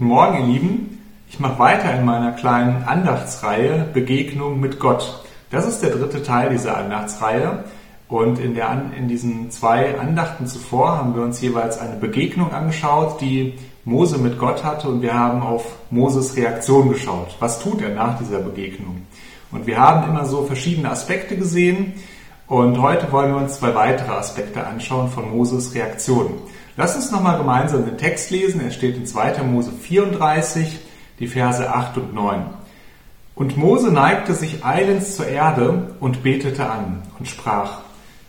Guten Morgen, ihr Lieben. Ich mache weiter in meiner kleinen Andachtsreihe Begegnung mit Gott. Das ist der dritte Teil dieser Andachtsreihe. Und in, der, in diesen zwei Andachten zuvor haben wir uns jeweils eine Begegnung angeschaut, die Mose mit Gott hatte. Und wir haben auf Moses Reaktion geschaut. Was tut er nach dieser Begegnung? Und wir haben immer so verschiedene Aspekte gesehen. Und heute wollen wir uns zwei weitere Aspekte anschauen von Moses Reaktion. Lass uns nochmal gemeinsam den Text lesen. Er steht in 2. Mose 34, die Verse 8 und 9. Und Mose neigte sich eilends zur Erde und betete an und sprach,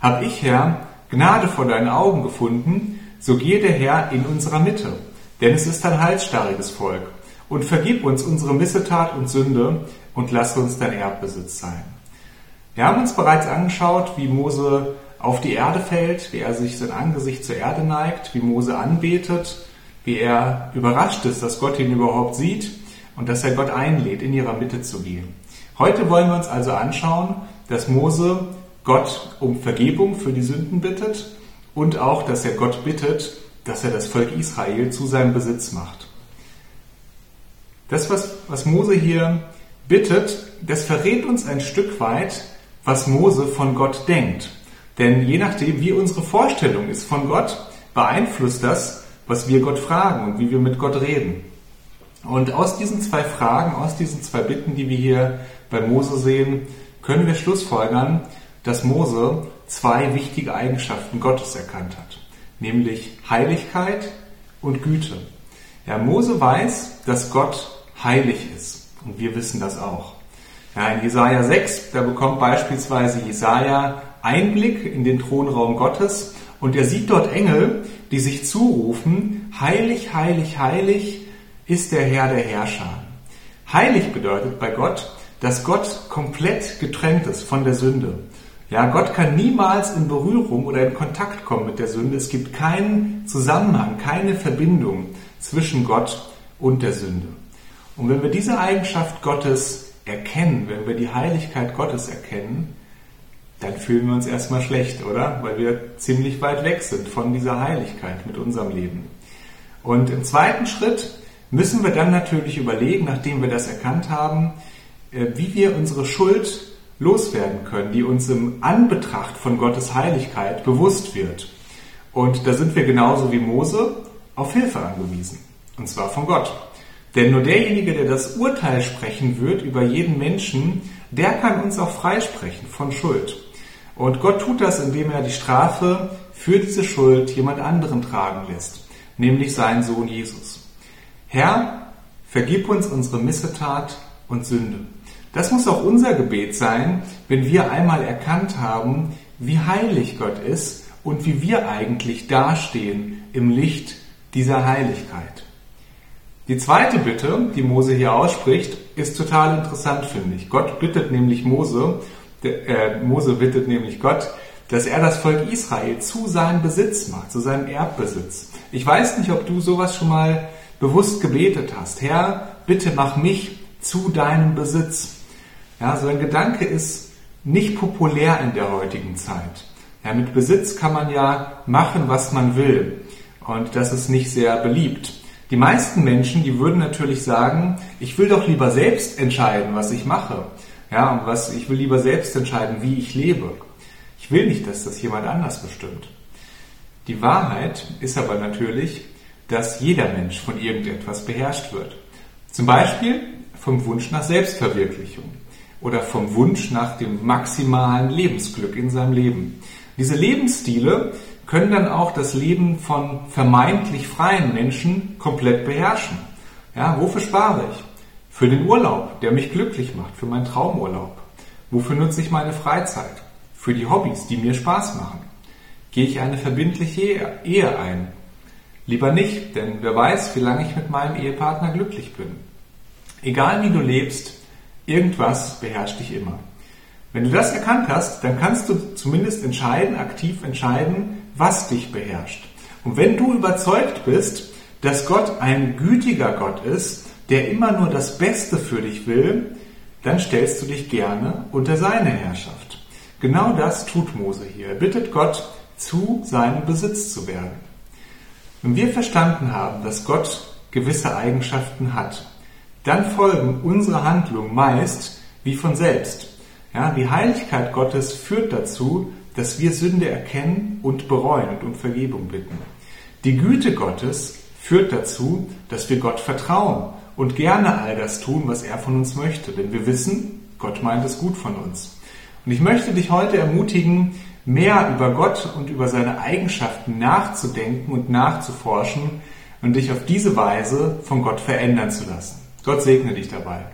Hab ich, Herr, Gnade vor deinen Augen gefunden, so gehe der Herr in unserer Mitte, denn es ist ein halsstarriges Volk, und vergib uns unsere Missetat und Sünde und lass uns dein Erbbesitz sein. Wir haben uns bereits angeschaut, wie Mose auf die Erde fällt, wie er sich sein Angesicht zur Erde neigt, wie Mose anbetet, wie er überrascht ist, dass Gott ihn überhaupt sieht und dass er Gott einlädt, in ihrer Mitte zu gehen. Heute wollen wir uns also anschauen, dass Mose Gott um Vergebung für die Sünden bittet und auch, dass er Gott bittet, dass er das Volk Israel zu seinem Besitz macht. Das, was, was Mose hier bittet, das verrät uns ein Stück weit, was Mose von Gott denkt. Denn je nachdem, wie unsere Vorstellung ist von Gott, beeinflusst das, was wir Gott fragen und wie wir mit Gott reden. Und aus diesen zwei Fragen, aus diesen zwei Bitten, die wir hier bei Mose sehen, können wir schlussfolgern, dass Mose zwei wichtige Eigenschaften Gottes erkannt hat, nämlich Heiligkeit und Güte. Ja, Mose weiß, dass Gott heilig ist und wir wissen das auch. Ja, in Jesaja 6, da bekommt beispielsweise Jesaja Einblick in den Thronraum Gottes und er sieht dort Engel, die sich zurufen, heilig, heilig, heilig ist der Herr der Herrscher. Heilig bedeutet bei Gott, dass Gott komplett getrennt ist von der Sünde. Ja, Gott kann niemals in Berührung oder in Kontakt kommen mit der Sünde. Es gibt keinen Zusammenhang, keine Verbindung zwischen Gott und der Sünde. Und wenn wir diese Eigenschaft Gottes erkennen, wenn wir die Heiligkeit Gottes erkennen, dann fühlen wir uns erstmal schlecht, oder? Weil wir ziemlich weit weg sind von dieser Heiligkeit mit unserem Leben. Und im zweiten Schritt müssen wir dann natürlich überlegen, nachdem wir das erkannt haben, äh, wie wir unsere Schuld loswerden können, die uns im Anbetracht von Gottes Heiligkeit bewusst wird. Und da sind wir genauso wie Mose auf Hilfe angewiesen. Und zwar von Gott. Denn nur derjenige, der das Urteil sprechen wird über jeden Menschen, der kann uns auch freisprechen von Schuld. Und Gott tut das, indem er die Strafe für diese Schuld jemand anderen tragen lässt, nämlich seinen Sohn Jesus. Herr, vergib uns unsere Missetat und Sünde. Das muss auch unser Gebet sein, wenn wir einmal erkannt haben, wie heilig Gott ist und wie wir eigentlich dastehen im Licht dieser Heiligkeit. Die zweite Bitte, die Mose hier ausspricht, ist total interessant, finde ich. Gott bittet nämlich Mose, der, äh, Mose bittet nämlich Gott, dass er das Volk Israel zu seinem Besitz macht, zu seinem Erbbesitz. Ich weiß nicht, ob du sowas schon mal bewusst gebetet hast. Herr, bitte mach mich zu deinem Besitz. Ja, so ein Gedanke ist nicht populär in der heutigen Zeit. Ja, mit Besitz kann man ja machen, was man will. Und das ist nicht sehr beliebt. Die meisten Menschen, die würden natürlich sagen, ich will doch lieber selbst entscheiden, was ich mache. Ja, und was, ich will lieber selbst entscheiden, wie ich lebe. Ich will nicht, dass das jemand anders bestimmt. Die Wahrheit ist aber natürlich, dass jeder Mensch von irgendetwas beherrscht wird. Zum Beispiel vom Wunsch nach Selbstverwirklichung oder vom Wunsch nach dem maximalen Lebensglück in seinem Leben. Diese Lebensstile können dann auch das Leben von vermeintlich freien Menschen komplett beherrschen. Ja, wofür spare ich? Für den Urlaub, der mich glücklich macht, für meinen Traumurlaub. Wofür nutze ich meine Freizeit? Für die Hobbys, die mir Spaß machen. Gehe ich eine verbindliche Ehe ein? Lieber nicht, denn wer weiß, wie lange ich mit meinem Ehepartner glücklich bin. Egal wie du lebst, irgendwas beherrscht dich immer. Wenn du das erkannt hast, dann kannst du zumindest entscheiden, aktiv entscheiden, was dich beherrscht. Und wenn du überzeugt bist, dass Gott ein gütiger Gott ist, der immer nur das Beste für dich will, dann stellst du dich gerne unter seine Herrschaft. Genau das tut Mose hier. Er bittet Gott, zu seinem Besitz zu werden. Wenn wir verstanden haben, dass Gott gewisse Eigenschaften hat, dann folgen unsere Handlungen meist wie von selbst. Ja, die Heiligkeit Gottes führt dazu, dass wir Sünde erkennen und bereuen und um Vergebung bitten. Die Güte Gottes führt dazu, dass wir Gott vertrauen und gerne all das tun, was er von uns möchte, denn wir wissen, Gott meint es gut von uns. Und ich möchte dich heute ermutigen, mehr über Gott und über seine Eigenschaften nachzudenken und nachzuforschen und dich auf diese Weise von Gott verändern zu lassen. Gott segne dich dabei.